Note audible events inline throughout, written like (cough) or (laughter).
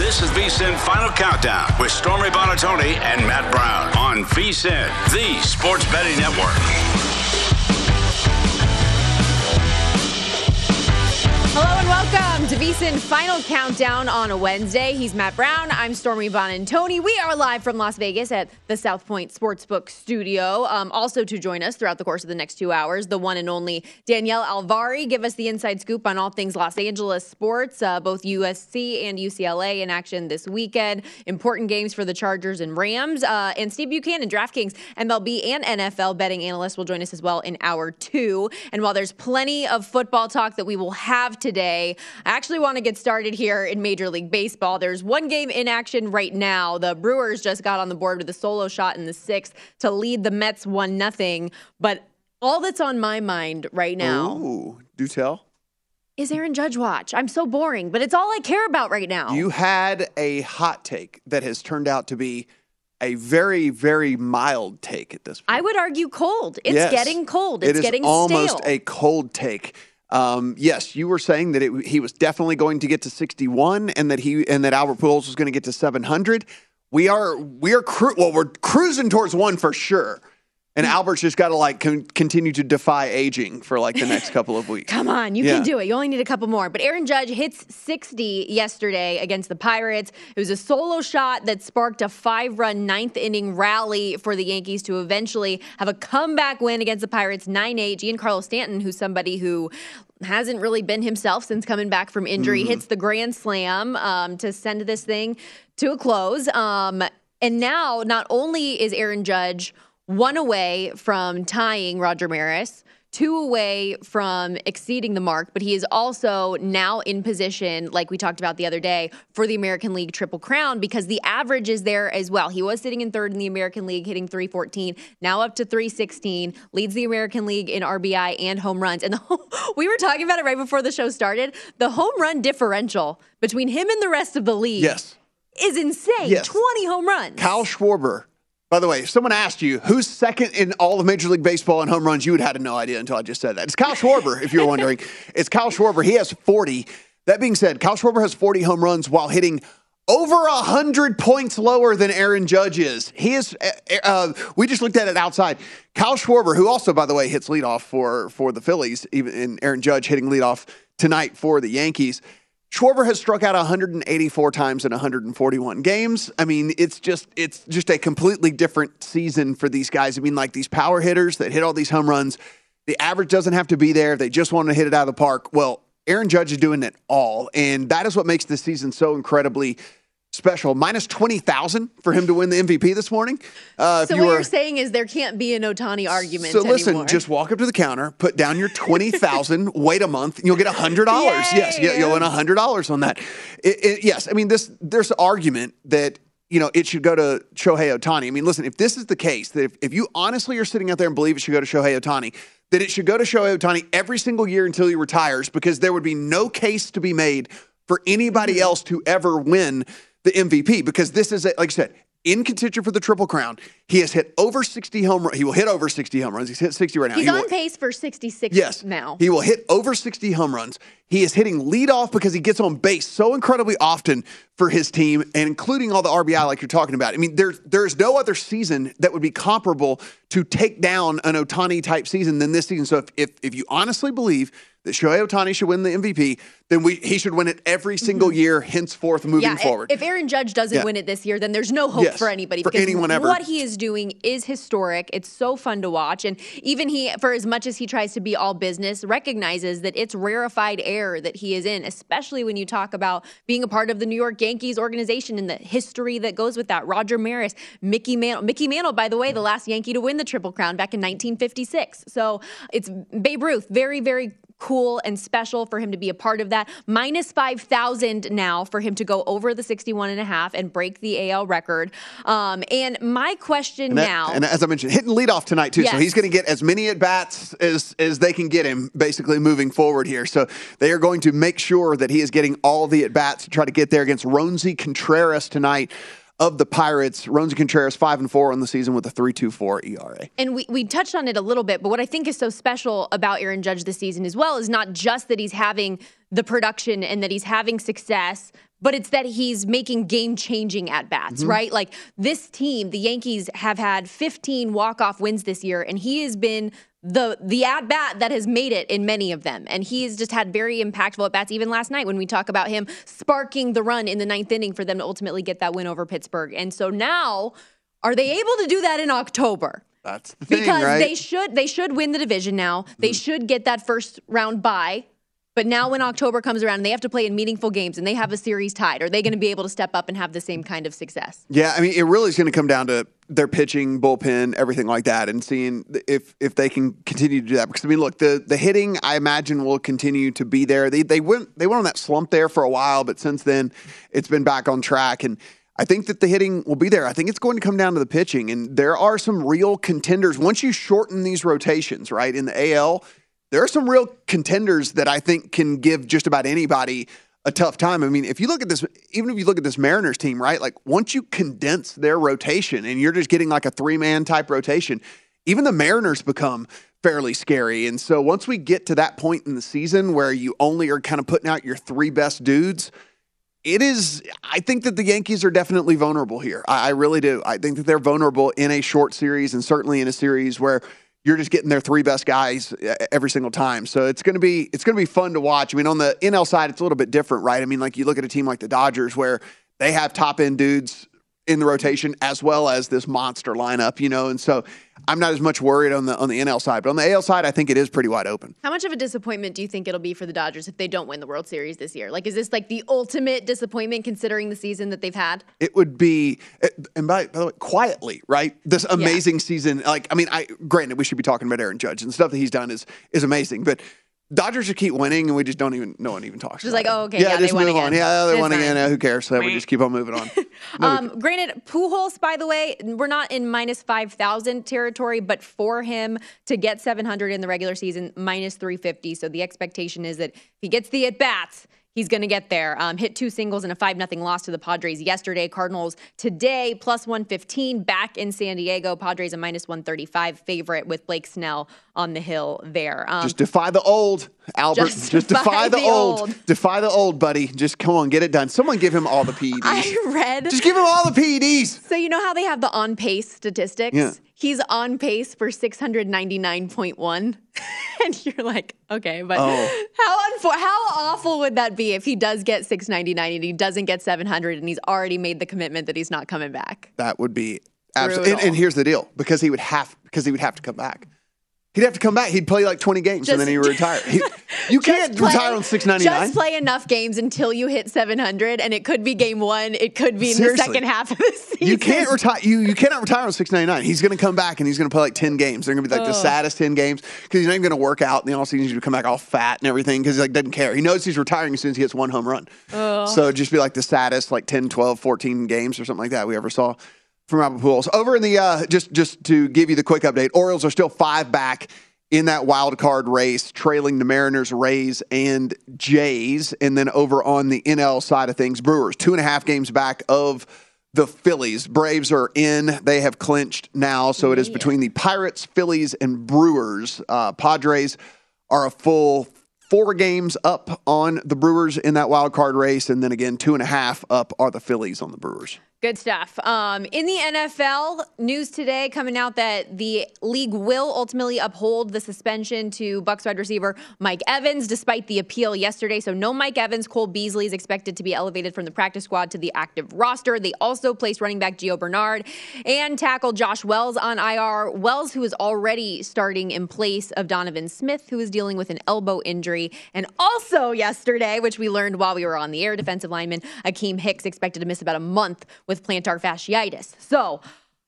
This is VSIN Final Countdown with Stormy Buonantony and Matt Brown on VSIN, the sports betting network. Welcome to VSIN Final Countdown on a Wednesday. He's Matt Brown. I'm Stormy Buonantony. We are live from Las Vegas at the South Point Sportsbook Studio. Um, also to join us throughout the course of the next two hours, the one and only Danielle Alvari. Give us the inside scoop on all things Los Angeles sports, uh, both USC and UCLA in action this weekend. Important games for the Chargers and Rams. Uh, and Steve Buchanan, DraftKings, MLB, and NFL betting analyst will join us as well in hour two. And while there's plenty of football talk that we will have today. I actually want to get started here in Major League Baseball. There's one game in action right now. The Brewers just got on the board with a solo shot in the sixth to lead the Mets 1 nothing. But all that's on my mind right now. Ooh, do tell. Is Aaron Judge watch? I'm so boring, but it's all I care about right now. You had a hot take that has turned out to be a very, very mild take at this point. I would argue cold. It's Yes. getting cold. It's it is getting almost stale. a cold take. Um, yes, you were saying that it, he was definitely going to get to 61, and that he and that Albert Pujols was going to get to 700. We are we are cru- well, we're cruising towards one for sure. And. Albert's just got to like con- continue to defy aging for like the next couple of weeks. (laughs) Come on, you Yeah. can do it. You only need a couple more. But Aaron Judge hits 60 yesterday against the Pirates. It was a solo shot that sparked a five run ninth inning rally for the Yankees to eventually have a comeback win against the Pirates 9 8. Giancarlo Stanton, who's somebody who hasn't really been himself since coming back from injury, hits the grand slam um, to send this thing to a close. Um, and now, not only is Aaron Judge one away from tying Roger Maris, two away from exceeding the mark, but he is also now in position, like we talked about the other day, for the American League Triple Crown because the average is there as well. He was sitting in third in the American League, hitting 314, now up to 316, leads the American League in RBI and home runs. And the, (laughs) we were talking about it right before the show started. The home run differential between him and the rest of the league Yes. is insane. Yes. 20 home runs. Kyle Schwarber. By the way, if someone asked you who's second in all of Major League Baseball in home runs, you would have had no idea until I just said that. It's Kyle Schwarber, if you're wondering. (laughs) It's Kyle Schwarber. He has 40. That being said, Kyle Schwarber has 40 home runs while hitting over 100 points lower than Aaron Judge is. He is, uh, uh, we just looked at it outside. Kyle Schwarber, who also, by the way, hits leadoff for, for the Phillies, even and Aaron Judge hitting leadoff tonight for the Yankees. Schwarber has struck out 184 times in 141 games. I mean, it's just it's just a completely different season for these guys. I mean, like these power hitters that hit all these home runs, the average doesn't have to be there. They just want to hit it out of the park. Well, Aaron Judge is doing it all, and that is what makes this season so incredibly special. Minus 20,000 for him to win the MVP this morning. Uh, so, what you are saying is there can't be an Ohtani argument. So, listen, anymore. just walk up to the counter, put down your 20,000, (laughs) wait a month, and you'll get $100. yes, you'll win $100 on that. It, it, yes, I mean, this there's an argument that you know, it should go to Shohei Ohtani. I mean, listen, if this is the case, that if, if you honestly are sitting out there and believe it should go to Shohei Ohtani, that it should go to Shohei Ohtani every single year until he retires because there would be no case to be made for anybody mm-hmm. else to ever win the MVP because this is, a, like I said, in contention for the Triple Crown. He has hit over 60 home runs. He will hit over 60 home runs. He's hit 60 right now. He's he on will, pace for 66 yes, now. He will hit over 60 home runs. He is hitting leadoff because he gets on base so incredibly often for his team and including all the RBI like you're talking about. I mean, there's there's no other season that would be comparable to take down an Ohtani type season than this season. So if if, if you honestly believe that Shohei Ohtani should win the MVP, then we he should win it every single mm-hmm. year henceforth moving yeah, forward. If Aaron Judge doesn't yeah. win it this year, then there's no hope yes, for anybody for anyone ever. what he is doing is historic. It's so fun to watch and even he for as much as he tries to be all business, recognizes that it's rarefied air that he is in, especially when you talk about being a part of the New York Yankees organization and the history that goes with that. Roger Maris, Mickey Mantle, Mickey Mantle by the way, the last Yankee to win the Triple Crown back in 1956. So, it's Babe Ruth, very very cool and special for him to be a part of that. Minus 5,000 now for him to go over the 61 and a half and break the AL record. Um, and my question and that, now. And as I mentioned, hitting leadoff tonight, too. Yes. So he's going to get as many at bats as, as they can get him, basically moving forward here. So they are going to make sure that he is getting all the at bats to try to get there against Roansy Contreras tonight of the Pirates. Roansy Contreras five and four on the season with a three two four ERA. And we we touched on it a little bit, but what I think is so special about Aaron Judge this season as well is not just that he's having the production and that he's having success, but it's that he's making game changing at bats, mm-hmm. right? Like this team, the Yankees have had 15 walk off wins this year, and he has been the the at bat that has made it in many of them. And he's just had very impactful at bats. Even last night when we talk about him sparking the run in the ninth inning for them to ultimately get that win over Pittsburgh. And so now, are they able to do that in October? That's the thing, because right? they should they should win the division now. They mm. should get that first round bye but now, when October comes around and they have to play in meaningful games and they have a series tied, are they going to be able to step up and have the same kind of success? Yeah, I mean, it really is going to come down to their pitching, bullpen, everything like that, and seeing if if they can continue to do that. Because I mean, look, the the hitting, I imagine, will continue to be there. They they went they went on that slump there for a while, but since then, it's been back on track and. I think that the hitting will be there. I think it's going to come down to the pitching, and there are some real contenders. Once you shorten these rotations, right in the AL, there are some real contenders that I think can give just about anybody a tough time. I mean, if you look at this, even if you look at this Mariners team, right? Like once you condense their rotation and you're just getting like a three man type rotation, even the Mariners become fairly scary. And so once we get to that point in the season where you only are kind of putting out your three best dudes, it is, I think that the Yankees are definitely vulnerable here. I, I really do. I think that they're vulnerable in a short series and certainly in a series where you're just getting their three best guys uh, every single time. So it's going to be it's going to be fun to watch. I mean, on the NL side, it's a little bit different, right? I mean, like you look at a team like the Dodgers where they have top end dudes in the rotation as well as this monster lineup, you know, and so I'm not as much worried on the on the NL side, but on the AL side, I think it is pretty wide open. How much of a disappointment do you think it'll be for the Dodgers if they don't win the World Series this year? Like, is this like the ultimate disappointment considering the season that they've had? It would be, and by, by the way, quietly, right? This amazing yeah. season. Like, I mean, I granted we should be talking about Aaron Judge and stuff that he's done is is amazing, but Dodgers should keep winning, and we just don't even no one even talks. Just like, it. oh, okay, yeah, yeah just move again. on. Yeah, they won again. who cares? So we just keep on moving on. (laughs) No, um, granted, Pujols, by the way, we're not in minus five thousand territory, but for him to get seven hundred in the regular season, minus three fifty. So the expectation is that if he gets the at bats, he's going to get there. Um, hit two singles and a 5 0 loss to the Padres yesterday. Cardinals today, plus 115 back in San Diego. Padres a minus 135 favorite with Blake Snell on the hill there. Um, just defy the old, Albert. Just, just defy, defy, the, the old. old. Defy the old, buddy. Just come on, get it done. Someone give him all the PEDs. (laughs) I read. Just give him all the PEDs. So, you know how they have the on pace statistics? Yeah. He's on pace for 699.1. (laughs) and you're like, okay, but oh. how unfor- how awful would that be if he does get 699 and he doesn't get 700 and he's already made the commitment that he's not coming back? That would be absolutely. And, and, here's the deal: because he would have because he would have to come back. He'd have to come back. He'd play like 20 games Just- and then he would retire. He, (laughs) you can't play- retire on 699. Just play enough games until you hit 700, and it could be game one. It could be in Seriously. the second half of the season. You can't retire. You you cannot retire on six ninety nine. He's going to come back and he's going to play like ten games. They're going to be like the saddest ten games because he's not even going to work out in the offseason. He's going to come back all fat and everything because he like doesn't care. He knows he's retiring as soon as he hits one home run. So it'd just be like the saddest like 10, 12, 14 games or something like that we ever saw from Albert Pujols. Over in the uh, just just to give you the quick update, Orioles are still five back in that wild card race, trailing the Mariners, Rays, and Jays. And then over on the NL side of things, Brewers two and a half games back of the Phillies. Braves are in. They have clinched now. So it is between the Pirates, Phillies, and Brewers. Uh, Padres are a full four games up on the Brewers in that wild card race. And then again, two and a half up are the Phillies on the Brewers. Good stuff. Um, in the NFL, news today coming out that the league will ultimately uphold the suspension to Bucks wide receiver Mike Evans, despite the appeal yesterday. So no Mike Evans. Cole Beasley is expected to be elevated from the practice squad to the active roster. They also placed running back Gio Bernard and tackle Josh Wells on IR. Wells, who is already starting in place of Donovan Smith, who is dealing with an elbow injury, and also yesterday, which we learned while we were on the air, defensive lineman Akiem Hicks expected to miss about a month with plantar fasciitis. So,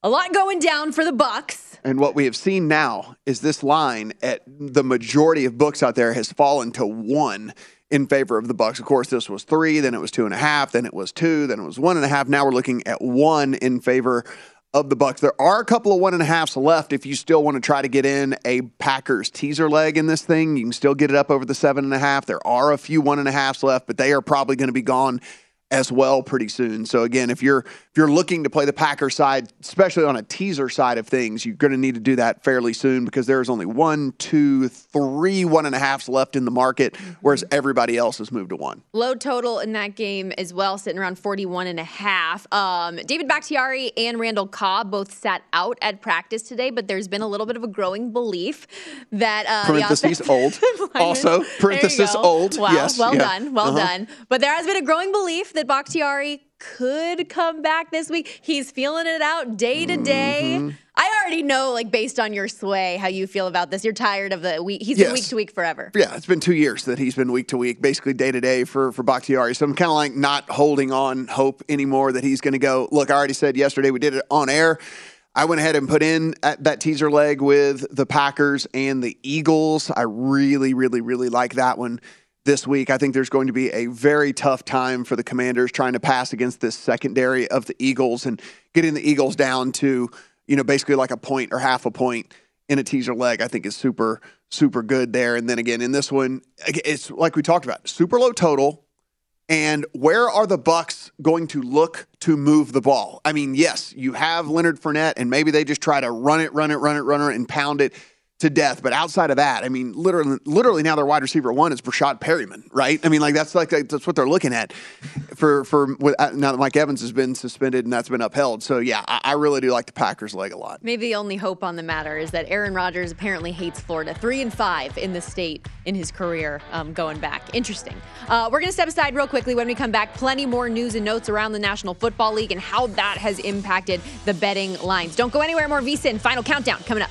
a lot going down for the Bucks. And what we have seen now is this line at the majority of books out there has fallen to one in favor of the Bucks. Of course, this was three, then it was two and a half, then it was two, then it was one and a half. Now we're looking at one in favor of the Bucks. There are a couple of one and a halfs left. If you still want to try to get in a Packers teaser leg in this thing, you can still get it up over the seven and a half. There are a few one and a halfs left, but they are probably going to be gone as well pretty soon. So again, if you're if you're looking to play the Packer side, especially on a teaser side of things, you're going to need to do that fairly soon because there's only one, two, three one and a halfs left in the market, whereas everybody else has moved to one. Low total in that game as well, sitting around 41 and a half. Um, David Bakhtiari and Randall Cobb both sat out at practice today, but there's been a little bit of a growing belief that uh, the Parentheses old. (laughs) Also, parentheses old. Wow, Yes, well yeah. done, well Uh-huh. done. But there has been a growing belief that Bakhtiari could come back this week. He's feeling it out day to day. Mm-hmm. I already know, like based on your sway, how you feel about this. You're tired of the week. He's been week to week forever. Yeah, it's been two years that he's been week to week, basically day to day for for Bakhtiari. So I'm kind of like not holding on hope anymore that he's going to go. Look, I already said yesterday we did it on air. I went ahead and put in at that teaser leg with the Packers and the Eagles. I really, really, really like that one this week. I think there's going to be a very tough time for the Commanders trying to pass against this secondary of the Eagles and getting the Eagles down to, you know, basically like a point or half a point in a teaser leg, I think is super, super good there. And then again, in this one, it's like we talked about, super low total. And where are the Bucks going to look to move the ball? I mean, yes, you have Leonard Fournette, and maybe they just try to run it, run it, run it, run it, and pound it to death. But outside of that, I mean, literally, literally now their wide receiver one is Breshad Perriman, right? I mean, like that's like that's what they're looking at for for uh, now that Mike Evans has been suspended and that's been upheld. So yeah, I, I really do like the Packers leg a lot. Maybe the only hope on the matter is that Aaron Rodgers apparently hates Florida. Three and five in the state in his career um, going back. Interesting. Uh, we're to step aside real quickly when we come back. Plenty more news and notes around the National Football League and how that has impacted the betting lines. Don't go anywhere. More VSIN final countdown coming up.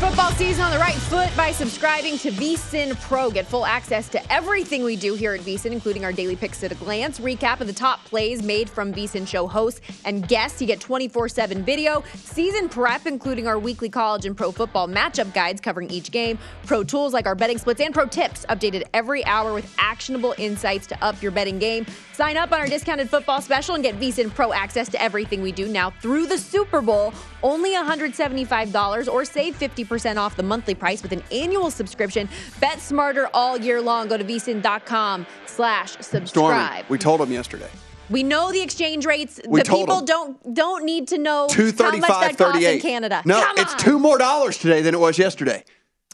Football season on the right foot by subscribing to VSIN Pro. Get full access to everything we do here at VSIN, including our daily picks at a glance, recap of the top plays made from VSIN show hosts and guests. You get 24-7 video, season prep, including our weekly college and pro football matchup guides covering each game, pro tools like our betting splits and pro tips updated every hour with actionable insights to up your betting game. Sign up on our discounted football special and get VSIN Pro access to everything we do now through the Super Bowl. Only $175 or save 50% off the monthly price with an annual subscription. Bet smarter all year long. Go to vsin.com slash Stormy, subscribe. we told him yesterday. We know the exchange rates. We the told people them. don't don't need to know how much that costs in. Canada. No, it's two more dollars today than it was yesterday.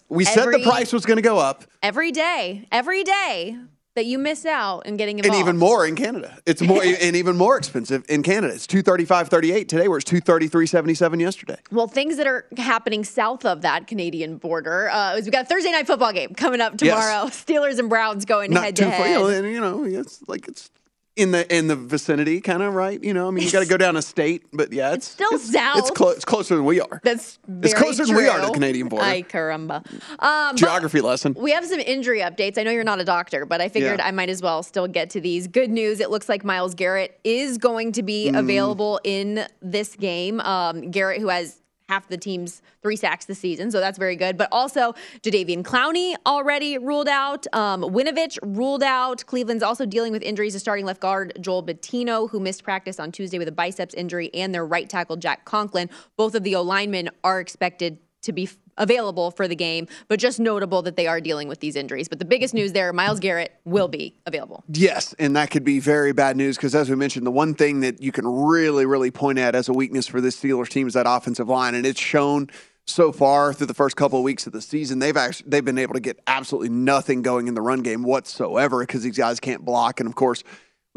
We said the price was going to go up, every day, every day that you miss out in getting and even more in Canada. It's more (laughs) and even more expensive in Canada. It's two thirty-five, thirty-eight today, where it's two thirty-three, seventy-seven yesterday. Well, things that are happening south of that Canadian border uh, is we got a Thursday night football game coming up tomorrow. (laughs) Steelers and Browns going Not head to far, you know, head. you know, it's like it's in the in the vicinity, kind of right. You know, I mean, you got to go down a state, but yeah, it's, still it's, south. It's, clo- it's closer than we are. That's It's closer than we are to the Canadian border. Ay caramba. Um, Geography lesson. We have some injury updates. I know you're not a doctor, but I figured Yeah. I might as well still get to these. Good news. It looks like Myles Garrett is going to be Mm. available in this game. Um, Garrett, who has half the team's three sacks this season, so that's very good. But also, Jadeveon Clowney already ruled out. Um, Winovich ruled out. Cleveland's also dealing with injuries to starting left guard Joel Bitonio, who missed practice on Tuesday with a biceps injury, and their right tackle Jack Conklin. Both of the O linemen are expected to be available for the game, but just notable that they are dealing with these injuries. But the biggest news there, Myles Garrett will be available. Yes, and that could be very bad news because, as we mentioned, the one thing that you can really, really point at as a weakness for this Steelers team is that offensive line, and it's shown so far through the first couple of weeks of the season. They've actually they've been able to get absolutely nothing going in the run game whatsoever because these guys can't block, and of course.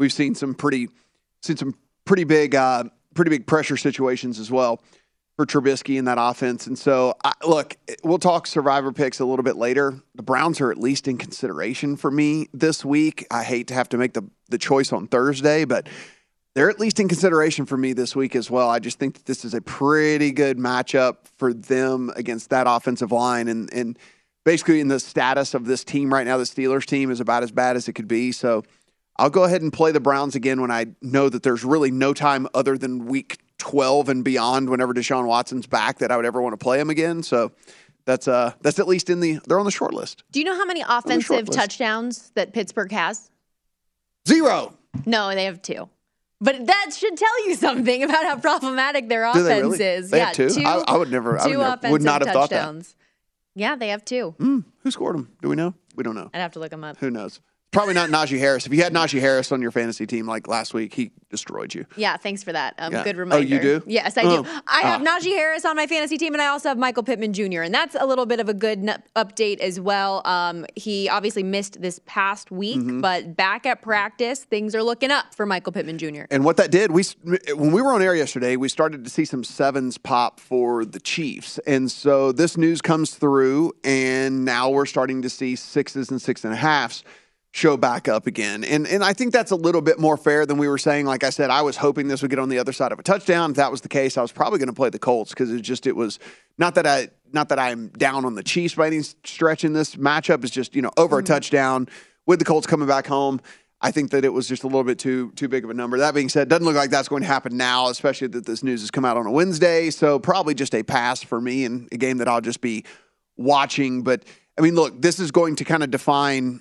we've seen some pretty seen some pretty big uh, pretty big pressure situations as well for Trubisky in that offense. And so, I, look, we'll talk survivor picks a little bit later. The Browns are at least in consideration for me this week. I hate to have to make the the choice on Thursday, but they're at least in consideration for me this week as well. I just think that this is a pretty good matchup for them against that offensive line and and basically in the status of this team right now, the Steelers team is about as bad as it could be. So I'll go ahead and play the Browns again when I know that there's really no time other than week 12 and beyond whenever Deshaun Watson's back that I would ever want to play him again. So that's uh that's at least in the they're on the short list. Do you know how many offensive touchdowns that Pittsburgh has? Zero. No, they have two. But that should tell you something about how problematic their offense they really? is. They yeah, have two? I- I would never- I two would never- offensive would not have thought that. Yeah, they have two. Mm, who scored them? Do we know? We don't know. I'd have to look them up. Who knows? Probably not Najee Harris. If you had Najee Harris on your fantasy team like last week, he destroyed you. Yeah, thanks for that. Um, Yeah. Good reminder. Oh, you do? Yes, I Oh. do. I have Ah. Najee Harris on my fantasy team, and I also have Michael Pittman Jr. And that's a little bit of a good n- update as well. Um, he obviously missed this past week, Mhm. but back at practice, things are looking up for Michael Pittman Jr. And what that did, we when we were on air yesterday, we started to see some sevens pop for the Chiefs, and so this news comes through, and now we're starting to see sixes and six and a halves show back up again, and and I think that's a little bit more fair than we were saying. Like I said, I was hoping this would get on the other side of a touchdown. If that was the case, I was probably going to play the Colts because it just it was not that I not that I'm down on the Chiefs by any stretch in this matchup. It's just you know over a mm-hmm. touchdown with the Colts coming back home. I think that it was just a little bit too too big of a number. That being said, doesn't look like that's going to happen now, especially that this news has come out on a Wednesday. So probably just a pass for me and a game that I'll just be watching. But I mean, look, this is going to kind of define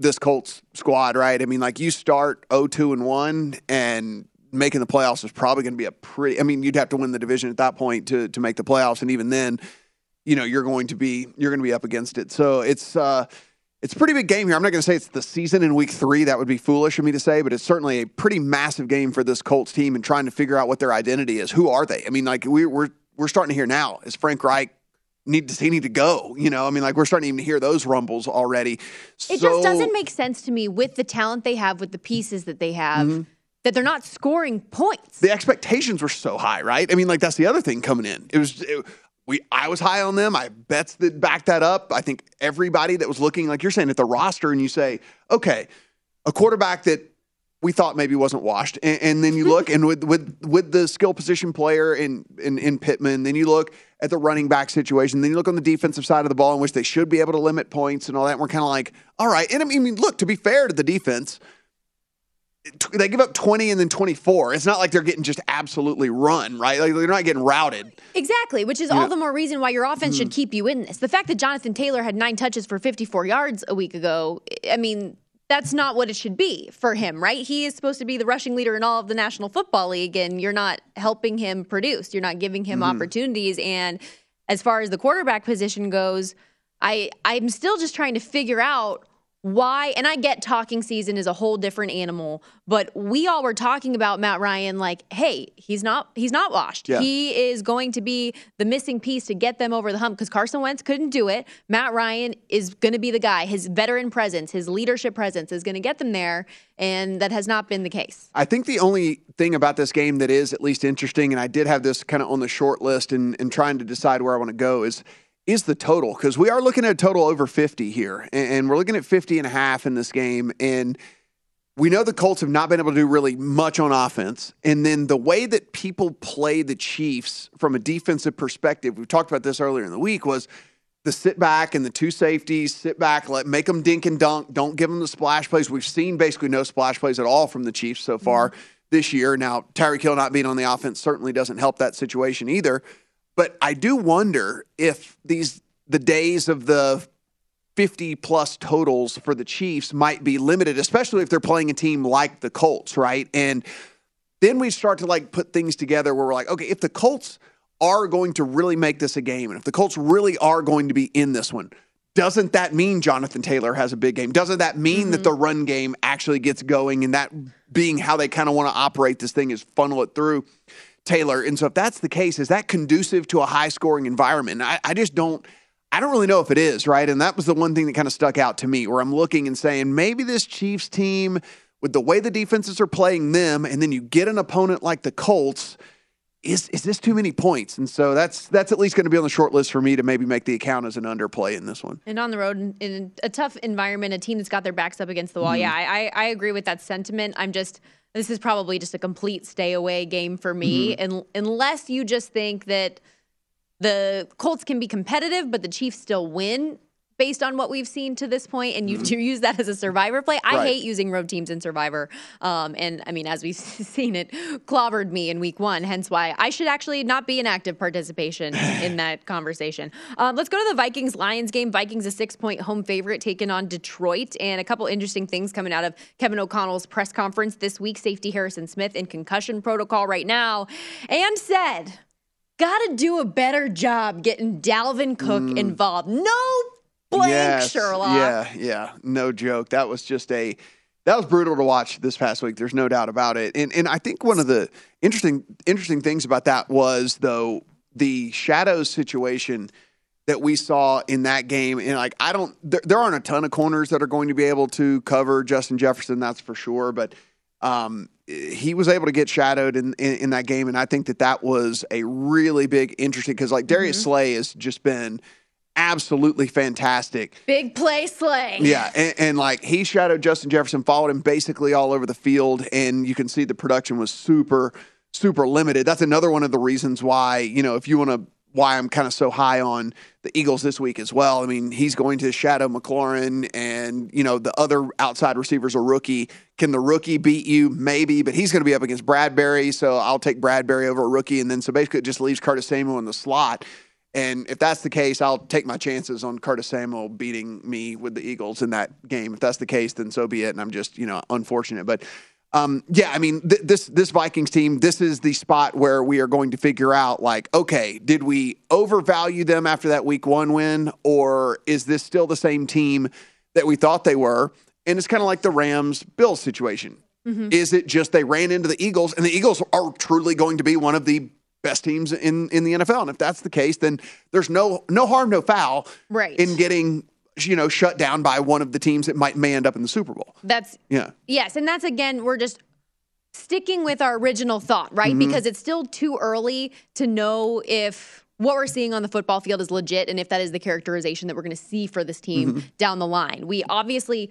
this Colts squad, right? I mean, like you start 0-2 and 1 and making the playoffs is probably going to be a pretty I mean, you'd have to win the division at that point to to make the playoffs and even then, you know, you're going to be you're going to be up against it. So it's uh it's a pretty big game here. I'm not going to say it's the season in week three. That would be foolish of me to say, but it's certainly a pretty massive game for this Colts team and trying to figure out what their identity is. Who are they? I mean, like we, we're we're starting to hear now. Is Frank Reich need to he need to go? You know, I mean, like we're starting to even hear those rumbles already. It So- just doesn't make sense to me with the talent they have, with the pieces that they have, Mhm. that they're not scoring points. the expectations were so high, right? I mean, like that's the other thing coming in. It was it, we I was high on them. I bets that backed that up. I think everybody that was looking like you're saying at the roster, and you say, okay, a quarterback that we thought maybe wasn't washed, and, and then you look (laughs) and with with with the skill position player in, in in Pittman, then you look at the running back situation, then you look on the defensive side of the ball in which they should be able to limit points and all that. And we're kind of like, all right, and I mean, look to be fair to the defense they give up 20 and then 24. It's not like they're getting just absolutely run, right? Like they're not getting routed. Exactly, which is Yeah. all the more reason why your offense should Mhm. keep you in this. The fact that Jonathan Taylor had nine touches for 54 yards a week ago, I mean, that's not what it should be for him, right? He is supposed to be the rushing leader in all of the National Football League, and you're not helping him produce. You're not giving him Mhm. opportunities. And as far as the quarterback position goes, I I'm still just trying to figure out why and I get talking season is a whole different animal, but we all were talking about Matt Ryan like, hey, he's not he's not washed. Yeah. He is going to be the missing piece to get them over the hump because Carson Wentz couldn't do it. Matt Ryan is going to be the guy. His veteran presence, his leadership presence is going to get them there, and that has not been the case. I think the only thing about this game that is at least interesting, and I did have this kind of on the short list and, and trying to decide where I want to go is is the total because we are looking at a total over 50 here and, we're looking at 50 and a half in this game and we know the Colts have not been able to do really much on offense. And then the way that people play the Chiefs from a defensive perspective, we talked about this earlier in the week, was the sit back and the two safeties, sit back, let make them dink and dunk, don't give them the splash plays. We've seen basically no splash plays at all from the Chiefs so far mm-hmm. this year. Now, Tyreek Hill not being on the offense certainly doesn't help that situation either. But I do wonder if these the days of the 50 plus totals for the Chiefs might be limited, especially if they're playing a team like the Colts, right? And then we start to like put things together where we're like, okay, if the Colts are going to really make this a game, and if the Colts really are going to be in this one, doesn't that mean Jonathan Taylor has a big game? Doesn't that mean that mm-hmm. the run game actually gets going and that being how they kind of want to operate this thing is funnel it through Taylor? And so if that's the case, is that conducive to a high scoring environment? I, I just don't. I don't really know if it is, right? And that was the one thing that kind of stuck out to me where I'm looking and saying maybe this Chiefs team with the way the defenses are playing them, and then you get an opponent like the Colts. Is is this too many points? And so that's that's at least going to be on the short list for me to maybe make the account as an underplay in this one. And on the road in, a tough environment, a team that's got their backs up against the wall. Mhm. Yeah, I, I I agree with that sentiment. I'm just this is probably just a complete stay away game for me, Mm-hmm. and unless you just think that the Colts can be competitive, but the Chiefs still win based on what we've seen to this point, and you do use that as a survivor play. I. Right. hate using road teams in survivor, um, and I mean, as we've (laughs) seen it, clobbered me in week one. Hence why I should actually not be an active participation (sighs) in that conversation. Um, let's go to the Vikings Lions game. Vikings a six point home favorite taking on Detroit, and a couple interesting things coming out of Kevin O'Connell's press conference this week. Safety Harrison Smith in concussion protocol right now, and said. Gotta do a better job getting Dalvin Cook involved. No blank. Yes, Sherlock. Yeah, yeah, no joke. That was just a that was brutal to watch this past week. There's no doubt about it. And and I think one of the interesting interesting things about that was though the shadows situation that we saw in that game. And like I don't there, there aren't a ton of corners that are going to be able to cover Justin Jefferson, that's for sure. But um, he was able to get shadowed in, in, in that game, and I think that that was a really big, interesting because like Darius Slay has just been absolutely fantastic. Big play slay. Yeah, and, and like he shadowed Justin Jefferson, followed him basically all over the field, and you can see the production was super, super limited. That's another one of the reasons why you know if you want to why I'm kind of so high on the Eagles this week as well. I mean, he's going to shadow McLaurin, and you know the other outside receivers are rookie. Can the rookie beat you? Maybe, but he's going to be up against Bradberry, so I'll take Bradberry over a rookie, and then so basically it just leaves Curtis Samuel in the slot. And if that's the case, I'll take my chances on Curtis Samuel beating me with the Eagles in that game. If that's the case, then so be it. And I'm just, you know, unfortunate. But um, yeah, I mean, th- this this Vikings team, this is the spot where we are going to figure out, like, okay, did we overvalue them after that Week One win, or is this still the same team that we thought they were? And it's kind of like the Rams Bills situation. Is it just they ran into the Eagles, and the Eagles are truly going to be one of the best teams in in the NFL? And if that's the case, then there's no no harm, no foul, Right. in getting you know shut down by one of the teams that might may end up in the Super Bowl. That's Yeah. Yes, and that's again, we're just sticking with our original thought, right? Mm-hmm. Because it's still too early to know if what we're seeing on the football field is legit and if that is the characterization that we're going to see for this team Mm-hmm. down the line. We obviously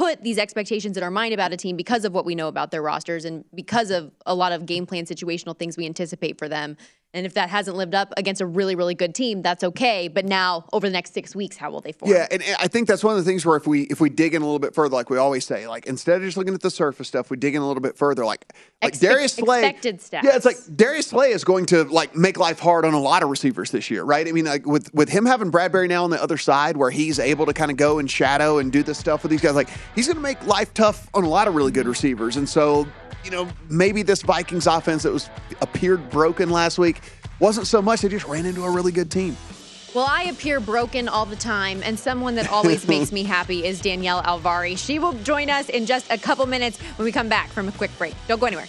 put these expectations in our mind about a team because of what we know about their rosters and because of a lot of game plan situational things we anticipate for them. And if that hasn't lived up against a really, really good team, that's okay. But now, over the next six weeks, how will they form? Yeah, and and I think that's one of the things where if we if we dig in a little bit further, like we always say, like instead of just looking at the surface stuff, we dig in a little bit further. Like like Expect- Darius Slay, expected stats. yeah, it's like Darius Slay is going to like make life hard on a lot of receivers this year, right? I mean, like with with him having Bradberry now on the other side, where he's able to kind of go and shadow and do this stuff with these guys, like he's going to make life tough on a lot of really good receivers, and so you know maybe this Vikings offense that was appeared broken last week wasn't so much. They just ran into a really good team. Well, I appear broken all the time, and someone that always (laughs) makes me happy is Danielle Alvari. She will join us in just a couple minutes when we come back from a quick break. Don't go anywhere.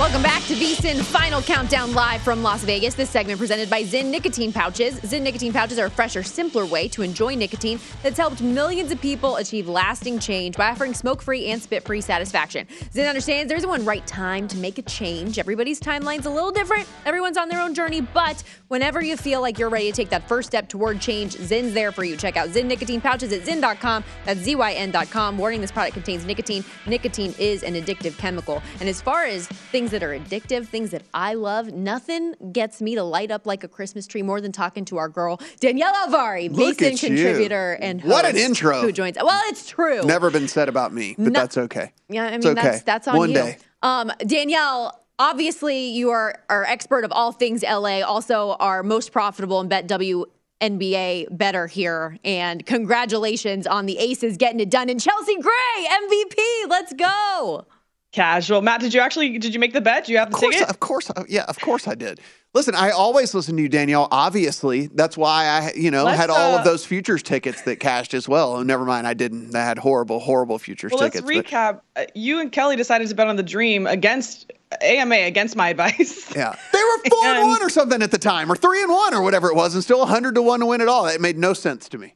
Welcome back to VSIN Final Countdown live from Las Vegas. This segment presented by Zyn Nicotine Pouches. Zyn Nicotine Pouches are a fresher, simpler way to enjoy nicotine that's helped millions of people achieve lasting change by offering smoke-free and spit-free satisfaction. Zyn understands there isn't one right time to make a change. Everybody's timeline's a little different. Everyone's on their own journey, but whenever you feel like you're ready to take that first step toward change, Zyn's there for you. Check out Zyn Nicotine Pouches at Zyn.com. That's Z-Y-N.com. Warning, this product contains nicotine. Nicotine is an addictive chemical. And as far as things that are addictive, things that I love, nothing gets me to light up like a Christmas tree more than talking to our girl, Danielle Alvari, Basin at you. contributor and What an intro. Who joins? Well, it's true. Never been said about me, but No- that's okay. Yeah, I mean okay. that's that's on One you. day. Um, Danielle, obviously you are our expert of all things LA, also our most profitable and bet W NBA better here. And congratulations on the Aces getting it done. And Chelsea Gray, MVP. Let's go. Casual. Matt, did you actually did you make the bet? Do you have the of course, ticket? Of course, uh, yeah, of course I did. Listen, I always listen to you, Danielle. Obviously, that's why I, you know, Let's, had all uh, of those futures tickets that cashed as well. Oh, never mind, I didn't. I had horrible, horrible futures Well, let's tickets. but- recap. Uh, You and Kelly decided to bet on the Dream against AMA against my advice. (laughs) Yeah, they were four and (laughs) And- one or something at the time, or three and one or whatever it was, and still hundred to one to win it all. That made no sense to me.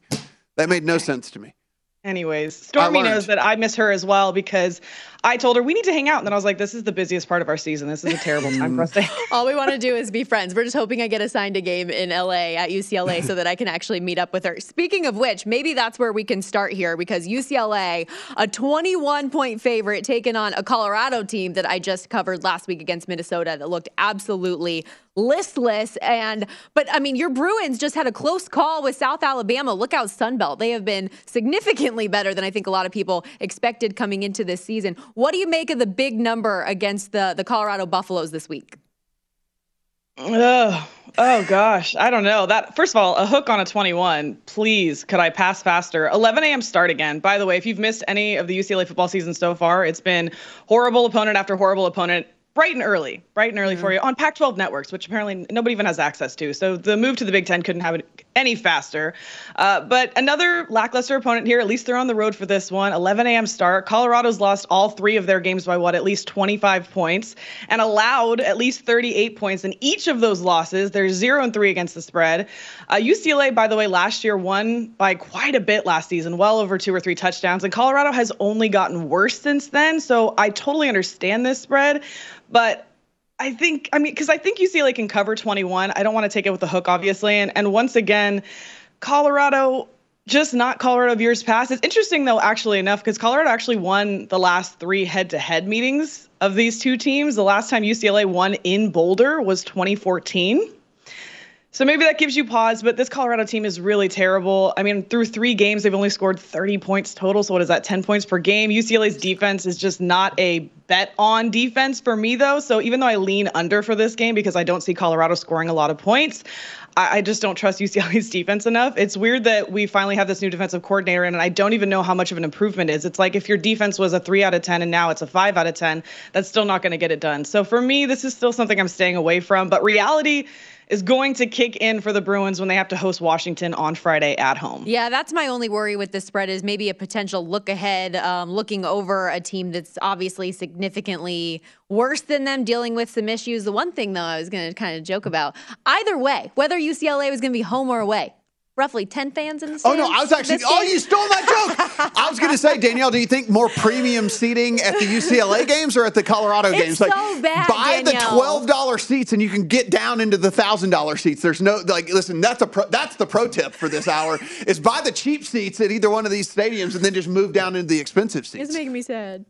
That made no sense to me. Anyways, Stormy knows that I miss her as well because I told her we need to hang out, and then I was like, "This is the busiest part of our season. This is a terrible time for us to." (laughs) All we want to do is be friends. We're just hoping I get assigned a game in LA at UCLA so that I can actually meet up with her. Speaking of which, maybe that's where we can start here because UCLA, a 21 point favorite, taking on a Colorado team that I just covered last week against Minnesota that looked absolutely listless. And, but I mean, your Bruins just had a close call with South Alabama. Look out, Sunbelt. They have been significantly better than I think a lot of people expected coming into this season. What do you make of the big number against the, the Colorado Buffaloes this week? Oh, oh gosh, I don't know. That first of all, a hook on a 21. Please, could I pass faster? 11 a.m. start again. By the way, if you've missed any of the UCLA football season so far, it's been horrible opponent after horrible opponent. Bright and early, bright and early for mm-hmm. you on Pac 12 networks, which apparently nobody even has access to. So the move to the Big Ten couldn't have it any faster. Uh, but another lackluster opponent here. At least they're on the road for this one. 11 a.m. start. Colorado's lost all three of their games by what? At least 25 points and allowed at least 38 points in each of those losses. They're 0 and 3 against the spread. Uh, UCLA, by the way, last year won by quite a bit last season, well over two or three touchdowns. And Colorado has only gotten worse since then. So I totally understand this spread. But I think, I mean, because I think UCLA can cover 21. I don't want to take it with a hook, obviously. And, and once again, Colorado, just not Colorado of years past. It's interesting, though, actually enough, because Colorado actually won the last three head to head meetings of these two teams. The last time UCLA won in Boulder was 2014. So maybe that gives you pause, but this Colorado team is really terrible. I mean, through three games, they've only scored 30 points total. So what is that, 10 points per game? UCLA's defense is just not a bet on defense for me, though. So even though I lean under for this game because I don't see Colorado scoring a lot of points, I, just don't trust (laughs) UCLA's defense enough. It's weird that we finally have this new defensive coordinator, and I don't even know how much of an improvement is. It's like if your defense was a three out of 10 and now it's a five out of 10, that's still not going to get it done. So for me, this is still something I'm staying away from. But reality, is going to kick in for the Bruins when they have to host Washington on Friday at home. Yeah, that's my only worry with the spread is maybe a potential look ahead, um, looking over a team that's obviously significantly worse than them, dealing with some issues. The one thing, though, I was going to kind of joke about either way, whether UCLA was going to be home or away, roughly 10 fans in the stadium. Oh no, I was actually. Oh, you stole my joke. (laughs) I was going to say, Danielle, do you think more premium seating at the UCLA (laughs) games or at the Colorado It's games? so bad, buy the twelve dollar seats and you can get down into the thousand dollar seats. There's no like, listen, that's a pro, that's the pro tip for this hour is buy the cheap seats at either one of these stadiums and then just move down into the expensive seats. It's making me sad.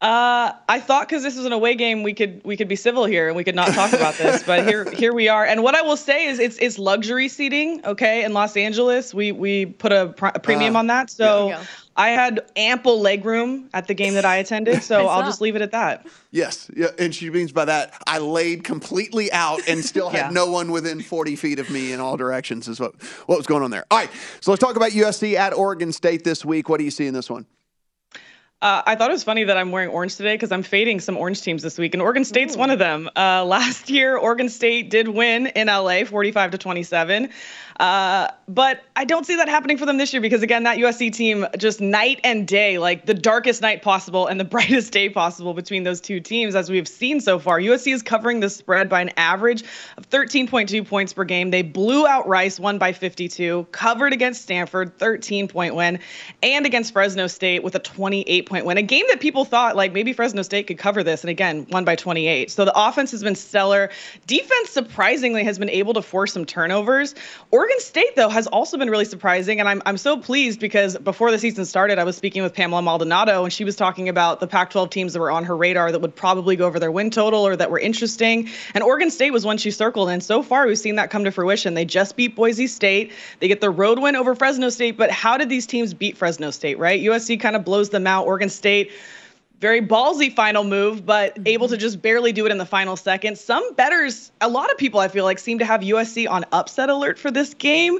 Uh, I thought because this was an away game, we could we could be civil here and we could not talk about this, but here (laughs) here we are. And what I will say is, it's it's luxury seating. Okay, in Los Angeles, we we put a, pr- a premium Ah, on that, so There you go. I had ample leg room at the game that I attended. So (laughs) I I'll just leave it at that. Yes, yeah, and she means by that I laid completely out and still had (laughs) Yeah. no one within 40 feet of me in all directions. Is what what was going on there. All right, so let's talk about USC at Oregon State this week. What do you see in this one? Uh, I thought it was funny that I'm wearing orange today because I'm fading some orange teams this week, and Oregon State's one of them. Uh, (laughs) last year, Oregon State did win in LA, 45 to 27. Uh, but I don't see that happening for them this year because, again, that USC team just night and day, like the darkest night possible and the (laughs) brightest day possible between those two teams, as we've seen so far. USC is covering the spread by an average of 13.2 points per game. They blew out Rice, won by 52, covered against Stanford, 13 point win, and against Fresno State with a 28 point win. A game that people thought like maybe Fresno State could cover this, and again, won by 28. So the offense has been stellar. Defense surprisingly has been able to force some turnovers. Oregon State, though, has also been really surprising, and I'm, I'm so pleased because before the season started, I was speaking with Pamela Maldonado, and she was talking about the Pac 12 teams that were on her radar that would probably go over their win total or that were interesting. And Oregon State was one she circled, and so far we've seen that come to fruition. They just beat Boise State, they get the road win over Fresno State, but how did these teams beat Fresno State, right? USC kind of blows them out. Oregon State very ballsy final move, but mm-hmm. able to just barely do it in the final second. Some bettors, a lot of people I feel like seem to have USC on upset alert for this game.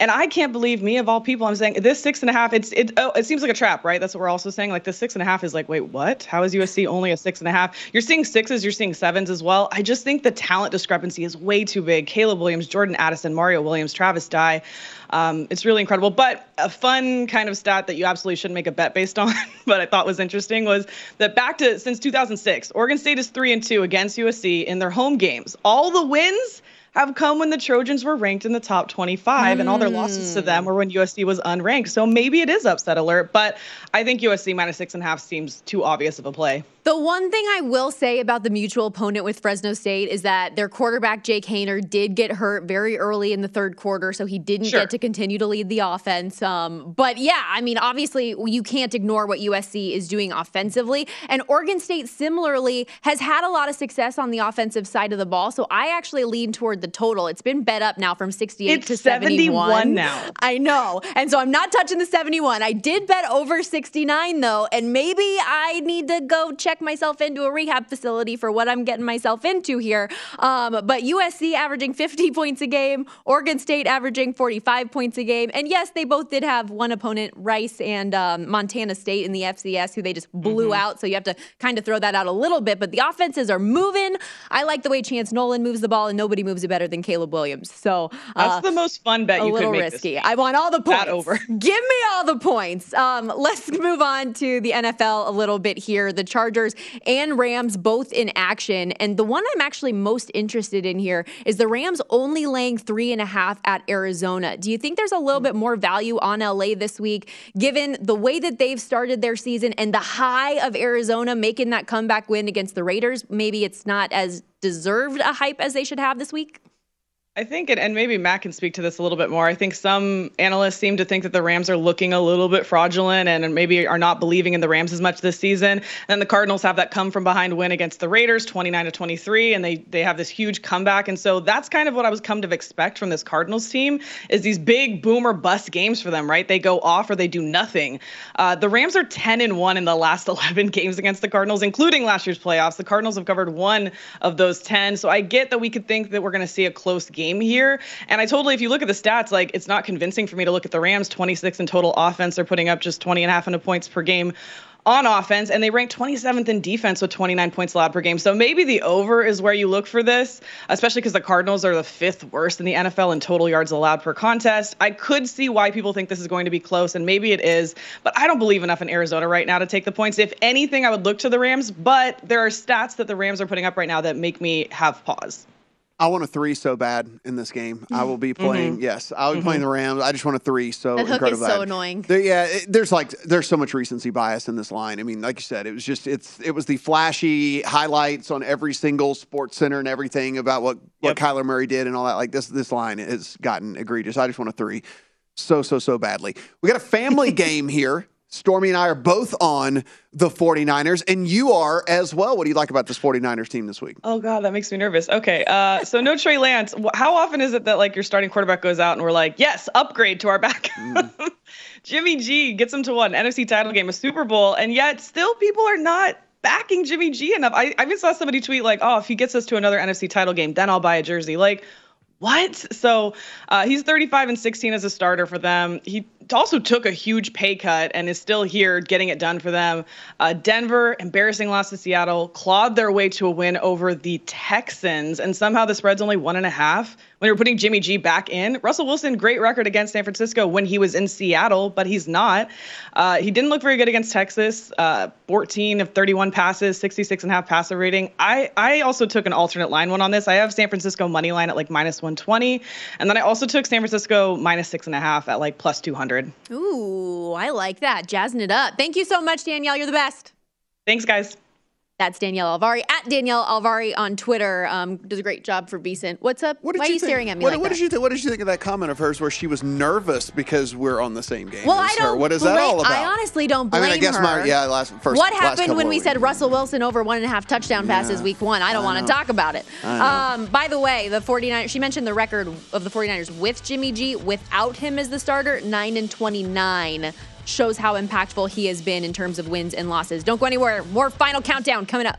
And I can't believe me of all people. I'm saying this six and a half. It's it. Oh, it seems like a trap, right? That's what we're also saying. Like the six and a half is like, wait, what? How is USC only a six and a half? You're seeing sixes. You're seeing sevens as well. I just think the talent discrepancy is way too big. Caleb Williams, Jordan Addison, Mario Williams, Travis Dye. Um, it's really incredible. But a fun kind of stat that you absolutely shouldn't make a bet based (laughs) on, but I thought was interesting was that back to since 2006, Oregon State is three and two against USC in their home games. All the wins have come when the Trojans were ranked in the top 25, mm. and all their losses to them were when USC was unranked. So maybe it is upset alert, but I think USC minus six and a half seems too obvious of a play. The one thing I will say about the mutual opponent with Fresno State is that their quarterback, Jake Haener, did get hurt very early in the third quarter, so he didn't sure. get to continue to lead the offense. Um, but yeah, I mean, obviously, you can't ignore what USC is doing offensively. And Oregon State, similarly, has had a lot of success on the offensive side of the ball. So I actually lean toward the total. It's been bet up now from 68 it's to 71. 71 now. I know. And so I'm not touching the 71. I did bet over 69, though, and maybe I need to go check check myself into a rehab facility for what I'm getting myself into here. Um, but USC averaging 50 (laughs) points a game, Oregon State averaging 45 points a game. And yes, they both did have one opponent, Rice and um, Montana State in the FCS, who they just blew mm-hmm. out. So you have to kind of throw that out a little bit. But the offenses are moving. I like the way Chance Nolan moves the ball, and nobody moves it better than Caleb Williams. So uh, that's the most fun bet you could make. A little risky. I want all the points. over. (laughs) Give me all the points. Um, let's move on to the NFL a little bit here. The Chargers Chargers and Rams both in action. And the one I'm actually most interested in here is the Rams only laying three and a half at Arizona. Do you think there's a little bit more value on LA this week, given the way that they've started their season and the high of Arizona making that comeback win against the Raiders? Maybe it's not as deserved a hype as they should have this week? I think, and maybe Matt can speak to this a little bit more. I think some analysts seem to think that the Rams are looking a little bit fraudulent and maybe are not believing in the Rams as much this season. And then the Cardinals have that come from behind win against the Raiders, 29 to 23, and they they have this huge comeback. And so that's kind of what I was come to expect from this Cardinals team is these big boomer bust games for them, right? They go off or they do nothing. Uh, the Rams are 10 and one in the last (laughs) 11 games against the Cardinals, including last year's playoffs. The Cardinals have covered one of those 10. So I get that we could think that we're going to see a close game game here. And I totally, if you look at the stats, like it's not convincing for me to look at the Rams 26 in total offense. They're putting up just 20 and a half points per game on offense, and they rank 27th in defense with 29 points allowed per game. So maybe the over is where you look for this, especially because the Cardinals are the fifth worst in the NFL in total yards allowed per contest. I could see why people think this is going to be close, and maybe it is, but I don't believe enough in Arizona right now to take the points. If anything, I would look to the Rams, but there are stats that the Rams are putting up right now that make me have pause. I want a three so bad in this game. I will be mm-hmm. playing. Mm-hmm. Yes, I'll be mm-hmm. playing the Rams. I just want a three. So that hook is so bad. annoying. There, yeah, it, there's like there's so much recency bias in this line. I mean, like you said, it was just it's it was the flashy highlights on every single Sports Center and everything about what what. Kyler Murray did and all that. Like this this line has gotten egregious. I just want a three, so so so badly. We got a family (laughs) game here. Stormy and I are both on the 49ers, and you are as well. What do you like about this 49ers team this week? Oh, God, that makes me nervous. Okay. Uh, so, no Trey Lance. How often is it that, like, your starting quarterback goes out and we're like, yes, upgrade to our back? Mm. (laughs) Jimmy G gets him to one NFC title game, a Super Bowl, and yet still people are not backing Jimmy G enough. I, I even saw somebody tweet, like, oh, if he gets us to another NFC title game, then I'll buy a jersey. Like, what? So uh, he's 35 and 16 as a starter for them. He also took a huge pay cut and is still here getting it done for them. Uh, Denver, embarrassing loss to Seattle, clawed their way to a win over the Texans, and somehow the spread's only one and a half when you're putting Jimmy G back in. Russell Wilson, great record against San Francisco when he was in Seattle, but he's not. Uh, he didn't look very good against Texas. Uh, 14 of 31 passes, 66 and a half passer rating. I, I also took an alternate line one on this. I have San Francisco money line at like minus 120, and then I also took San Francisco minus six and a half at like plus 200. Ooh, I like that. Jazzing it up. Thank you so much, Danielle. You're the best. Thanks, guys. That's Danielle Alvari at Danielle Alvari on Twitter. Um, does a great job for VSiN. What's up? What Why you are you think? staring at me what, like what that? Did you th- what did you think of that comment of hers where she was nervous because we're on the same game? Well, I don't. Her? What is that all about? I honestly don't blame her. I mean, I guess her. my yeah last first. What happened when we weeks. said Russell Wilson over one and a half touchdown passes yeah, week one? I don't want to talk about it. Um, by the way, the 49ers. She mentioned the record of the 49ers with Jimmy G without him as the starter, nine and 29 shows how impactful he has been in terms of wins and losses. Don't go anywhere. More final countdown coming up.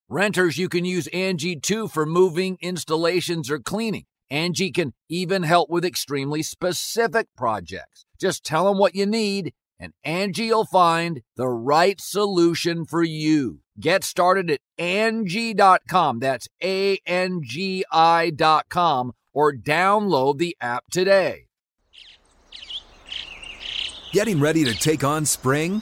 Renters, you can use Angie too for moving, installations, or cleaning. Angie can even help with extremely specific projects. Just tell them what you need, and Angie will find the right solution for you. Get started at Angie.com. That's A N G I.com or download the app today. Getting ready to take on spring?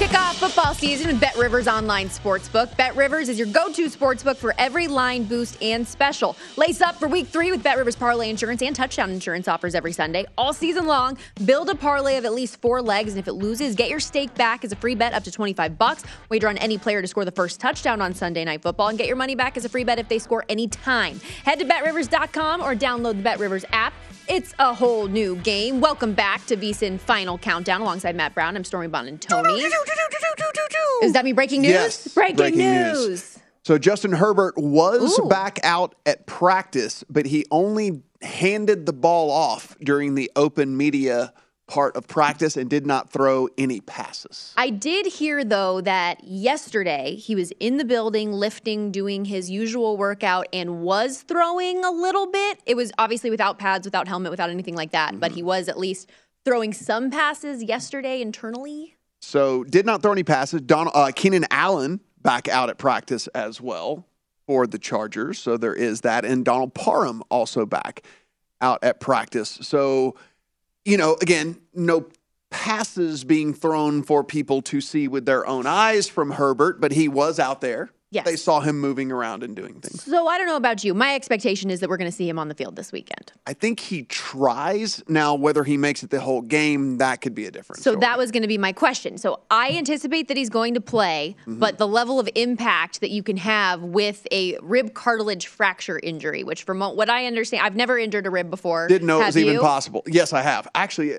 Kick off football season with Bet Rivers Online Sportsbook. Bet Rivers is your go to sportsbook for every line boost and special. Lace up for week three with Bet Rivers Parlay Insurance and Touchdown Insurance offers every Sunday. All season long, build a parlay of at least four legs, and if it loses, get your stake back as a free bet up to 25 bucks. Wager on any player to score the first touchdown on Sunday Night Football and get your money back as a free bet if they score any time. Head to betrivers.com or download the Bet Rivers app. It's a whole new game. Welcome back to VSIN Final Countdown alongside Matt Brown. I'm Stormy Buonantony. Is that me breaking news? Yes, breaking, breaking news. news. So Justin Herbert was Ooh. back out at practice, but he only handed the ball off during the open media part of practice and did not throw any passes. I did hear though that yesterday he was in the building lifting, doing his usual workout, and was throwing a little bit. It was obviously without pads, without helmet, without anything like that, but he was at least throwing some passes yesterday internally. So did not throw any passes. Don, uh, Keenan Allen back out at practice as well for the Chargers. So there is that. And Donald Parham also back out at practice. So, you know, again, no passes being thrown for people to see with their own eyes from Herbert, but he was out there. Yes. They saw him moving around and doing things. So I don't know about you. My expectation is that we're going to see him on the field this weekend. I think he tries. Now, whether he makes it the whole game, that could be a difference. So that was going to be my question. So I anticipate that he's going to play, Mm-hmm. but the level of impact that you can have with a rib cartilage fracture injury, which from what I understand, I've never injured a rib before. Didn't know it Have was even possible. Yes, I have. Actually,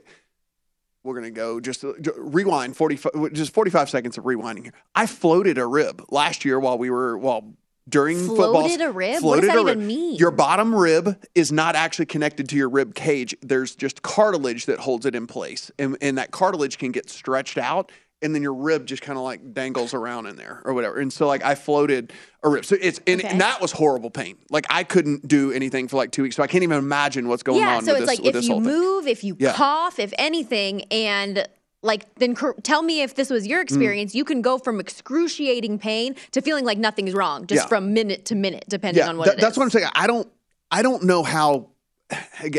we're going to go just uh, rewind 45 just 45 seconds of rewinding here. I floated a rib last year while we were while during football. Floated a rib? What Floated does that even mean? Your bottom rib is not actually connected to your rib cage. There's just cartilage that holds it in place. And, and that cartilage can get stretched out and then your rib just kind of like dangles around in there or whatever. And so like I floated a rib. So it's and, Okay. and that was horrible pain. Like I couldn't do anything for like two weeks. So I can't even imagine what's going yeah, on. so with it's this, like if you whole thing. move, if you Yeah. cough, if anything, and like then cor- tell me if this was Mm. your experience. You can go from excruciating pain to feeling like nothing's wrong, just Yeah. from minute to minute, depending on what is. that's what I'm saying. I don't, I don't know how.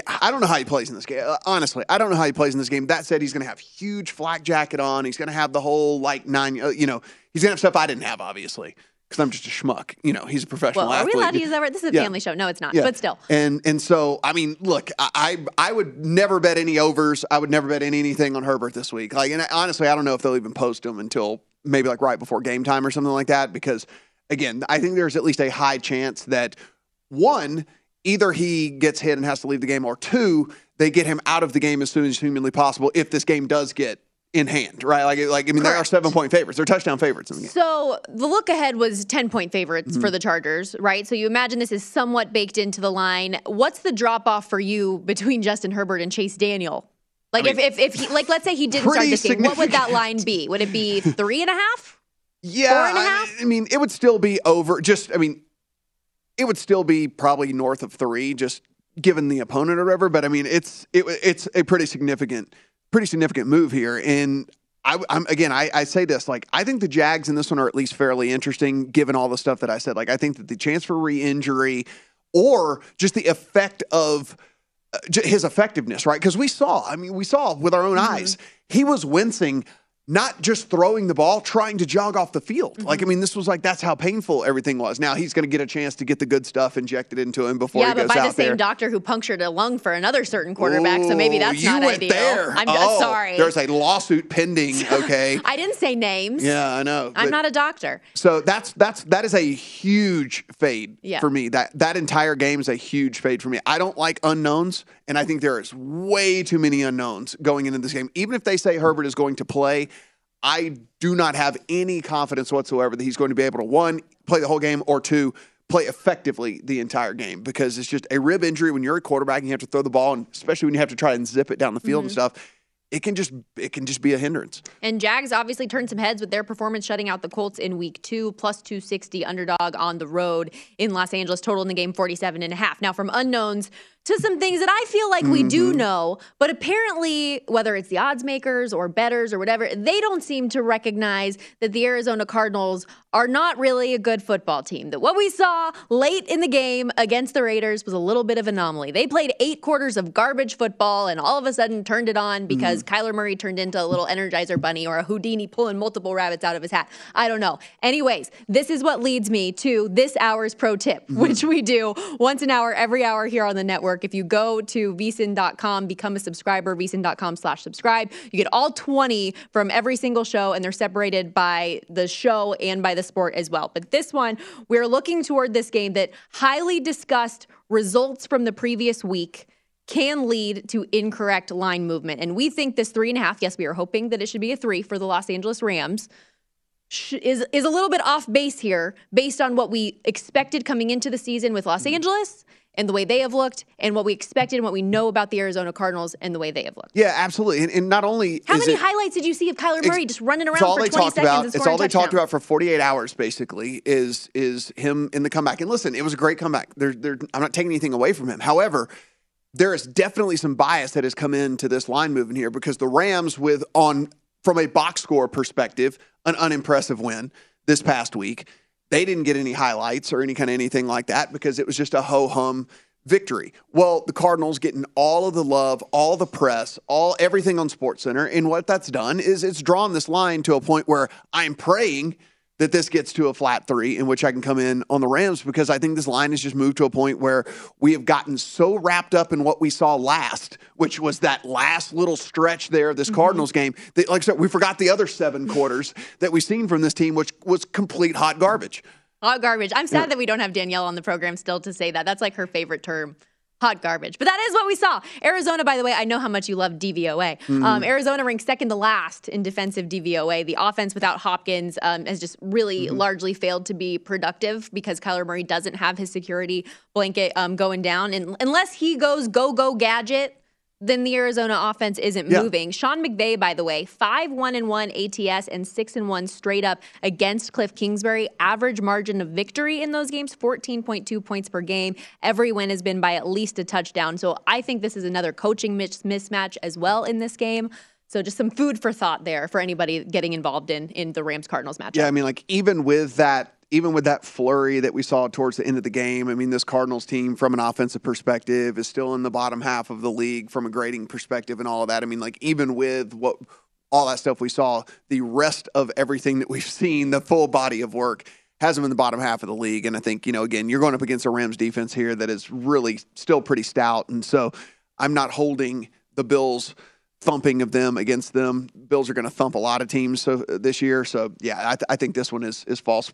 I don't know how he plays in this game. Uh, Honestly, I don't know how he plays in this game. That said, he's going to have huge flak jacket on. He's going to have the whole like nine. uh, You know, he's going to have stuff I didn't have, obviously, because I'm just a schmuck. You know, he's a professional Well, are we athlete. allowed to use that word? This is a Yeah. family show. No, it's not. Yeah. But still. And and so I mean, look, I I I would never bet any overs. I would never bet any anything on Herbert this week. Like, and honestly, I don't know if they'll even post him until maybe like right before game time or something like that. Because again, I think there's at least a high chance that one, either he gets hit and has to leave the game, or two, they get him out of the game as soon as humanly possible if this game does get in hand, right? Like, like I mean, they are seven point favorites. They're touchdown favorites in the game. So the look ahead was 10 point favorites Mm-hmm. for the Chargers, right? So you imagine this is somewhat baked into the line. What's the drop off for you between Justin Herbert and Chase Daniel? Like if, if if he like let's say he didn't start this game, what would that line be? Would it be three and a half? Yeah, Four and a I- half? I mean, it would still be over. Just, I mean, it would still be probably north of three, just given the opponent or whatever. But I mean, it's it, it's a pretty significant, pretty significant move here. And I, am again, I, I say this like I think the Jags in this one are at least fairly interesting, given all the stuff that I said. Like I think that the chance for re-injury or just the effect of uh, his effectiveness, right? Because we saw, I mean, we saw with our own eyes, he was wincing, not just throwing the ball, trying to jog off the field. Like, I mm-hmm. mean, this was like that's how painful everything was. Now he's going to get a chance to get the good stuff injected into him before yeah, he goes but by the same there. doctor who punctured a lung for another certain quarterback, so maybe that's not ideal. There. I'm oh, sorry. There's a lawsuit pending. Okay. (laughs) I didn't say names. yeah, I know. I'm not a doctor. So that's that's that is a huge fade Yeah. for me. That that entire game is a huge fade for me. I don't like unknowns, and I think there is way too many unknowns going into this game. Even if they say Herbert is going to play, I do not have any confidence whatsoever that he's going to be able to one play the whole game or two play effectively the entire game because it's just a rib injury when you're a quarterback and you have to throw the ball and especially when you have to try and zip it down the field and mm-hmm. stuff. It can just it can just be a hindrance. And Jags obviously turned some heads with their performance shutting out the Colts in week two, plus 260 underdog on the road in Los Angeles, total in the game 47 and a half. Now, from unknowns to some things that I feel like we do mm-hmm. know, but apparently, whether it's the odds makers or bettors or whatever, they don't seem to recognize that the Arizona Cardinals are not really a good football team. That what we saw late in the game against the Raiders was a little bit of anomaly. They played eight quarters of garbage football and all of a sudden turned it on because mm-hmm. Kyler Murray turned into a little Energizer bunny or a Houdini pulling multiple rabbits out of his hat. I don't know. Anyways, this is what leads me to this hour's pro tip, mm-hmm. which we do once an hour, every hour here on the network. If you go to vsin.com, become a subscriber, vsin.com slash subscribe, you get all 20 from every single show, and they're separated by the show and by the sport as well. But this one, we're looking toward this game that highly discussed results from the previous week can lead to incorrect line movement. And we think this three and a half, yes, we are hoping that it should be a three for the Los Angeles Rams, is, is a little bit off base here based on what we expected coming into the season with Los hmm. Angeles and the way they have looked and what we expected and what we know about the Arizona Cardinals and the way they have looked. Yeah, absolutely. And, and not only How many it, highlights did you see of Kyler Murray just running around it's all for they 20 talked seconds about. It's all they talked about for 48 hours, basically, is is him in the comeback. And listen, it was a great comeback. There, there, I'm not taking anything away from him. However, there is definitely some bias that has come into this line movement here because the Rams, with on from a box score perspective, an unimpressive win this past week. They didn't get any highlights or any kind of anything like that because it was just a ho hum victory. Well, the Cardinals getting all of the love, all the press, all everything on SportsCenter, and what that's done is it's drawn this line to a point where I'm praying that this gets to a flat three in which I can come in on the Rams because I think this line has just moved to a point where we have gotten so wrapped up in what we saw last, which was that last little stretch there of this mm-hmm. Cardinals game that, like I said, we forgot the other seven quarters that we've seen from this team, which was complete hot garbage. Hot garbage. I'm sad that we don't have Danielle on the program still to say that. That's like her favorite term. Hot garbage. But that is what we saw. Arizona, by the way, I know how much you love DVOA. Mm-hmm. Um, Arizona ranked second to last in defensive DVOA. The offense without Hopkins um, has just really Mm-hmm. largely failed to be productive because Kyler Murray doesn't have his security blanket um, going down. And unless he goes go, go gadget, then the Arizona offense isn't Yeah. moving. Sean McVay, by the way, 5 1 and 1 ATS and 6 and 1 straight up against Cliff Kingsbury. Average margin of victory in those games 14.2 points per game. Every win has been by at least a touchdown. So I think this is another coaching mismatch as well in this game. So just some food for thought there for anybody getting involved in in the Rams Cardinals matchup. Yeah, I mean, like even with that, even with that flurry that we saw towards the end of the game, I mean, this Cardinals team, from an offensive perspective, is still in the bottom half of the league from a grading perspective and all of that. I mean, like even with what all that stuff we saw, the rest of everything that we've (laughs) seen, the full body of work. Has them in the bottom half of the league. And I think, you know, again, you're going up against a Rams defense here that is really still pretty stout. And so I'm not holding the Bills thumping of them against them. Bills are going to thump a lot of teams so this year. So yeah, I, th- I think this one is is false.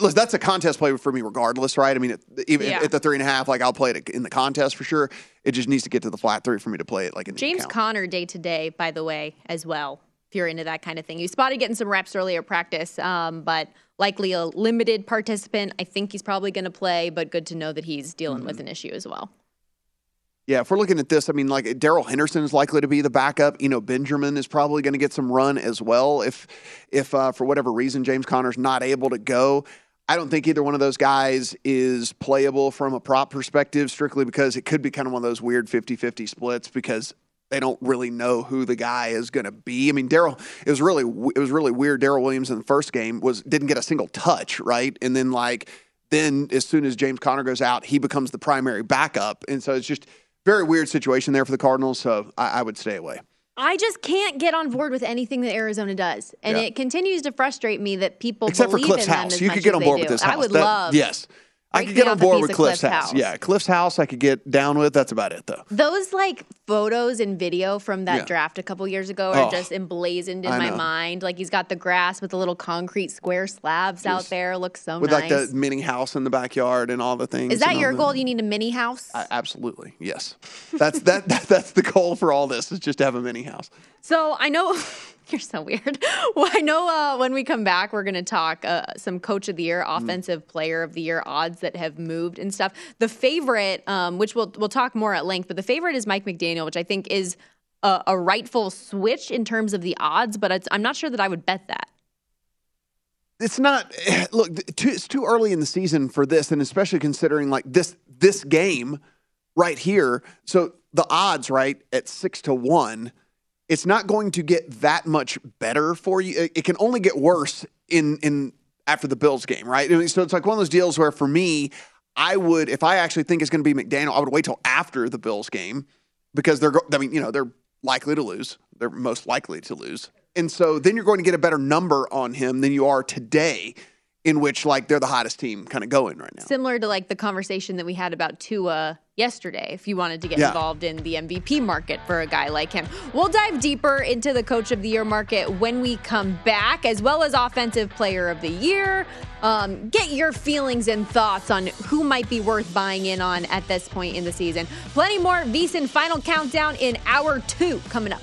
Listen, that's a contest play for me, regardless, right? I mean, it, even Yeah. at the three and a half, like I'll play it in the contest for sure. It just needs to get to the flat three for me to play it like in James. Conner day to day, by the way, as well. If you're into that kind of thing, you spotted getting some reps earlier practice, um, but likely a limited participant. I think he's probably going to play, but good to know that he's dealing Mm-hmm. with an issue as well. Yeah, if we're looking at this, I mean, like Daryl Henderson is likely to be the backup. You know, Benjamin is probably going to get some run as well. If, if uh, for whatever reason James Conner's not able to go, I don't think either one of those guys is playable from a prop perspective, strictly because it could be kind of one of those weird 50-50 splits because they don't really know who the guy is going to be. I mean, Daryl, it was really it was really weird. Darrel Williams in the first game was didn't get a single touch, right? And then like then as soon as James Conner goes out, he becomes the primary backup, and so it's just very weird situation there for the Cardinals. So I, I would stay away. I just can't get on board with anything that Arizona does, and Yeah. it continues to frustrate me that people Except for believe Cliff's house, you could get on board do. with this house. I would That- love. Yes, I could get on board with Cliff's, Cliff's house. house. Yeah, Cliff's house I could get down with. That's about it though. Those like photos and video from that Yeah. draft a couple years ago are Oh, just emblazoned in I my know. mind. Like he's got the grass with the little concrete square slabs out there. Looks so with nice. like the mini house in the backyard and all the things. Is that your goal? You need a mini house. I- absolutely, yes. That's that, (laughs) that. That's the goal for all this is just to have a mini house. So I know (laughs) (laughs) you're so weird. (laughs) Well, I know uh, when we come back, we're going to talk uh, some coach of the year, Mm-hmm. offensive player of the year odds that have moved and stuff. The favorite, um, which we'll we'll talk more at length, but the favorite is Mike McDaniel, which I think is a, a rightful switch in terms of the odds. But it's, I'm not sure that I would bet that. it's not (sighs) look too, it's too early in the season for this and especially considering like this this game right here so the odds right at six to one it's not going to get that much better for you. It, can only get worse in in after the bills game right? So it's like one of those deals where for me i would if i actually think it's going to be mcdaniel i would wait till after the bills game because they're i mean you know they're likely to lose. They're most likely to lose. And so then you're going to get a better number on him than you are today in which like they're the hottest team kind of going right now. Similar to like the conversation that we had about Tua yesterday, if you wanted to get Yeah. involved in the MVP market for a guy like him. We'll dive deeper into the coach of the year market when we come back, as well as offensive player of the year. Um, get your feelings and thoughts on who might be worth buying in on at this point in the season. Plenty more VSiN final countdown in hour two coming up.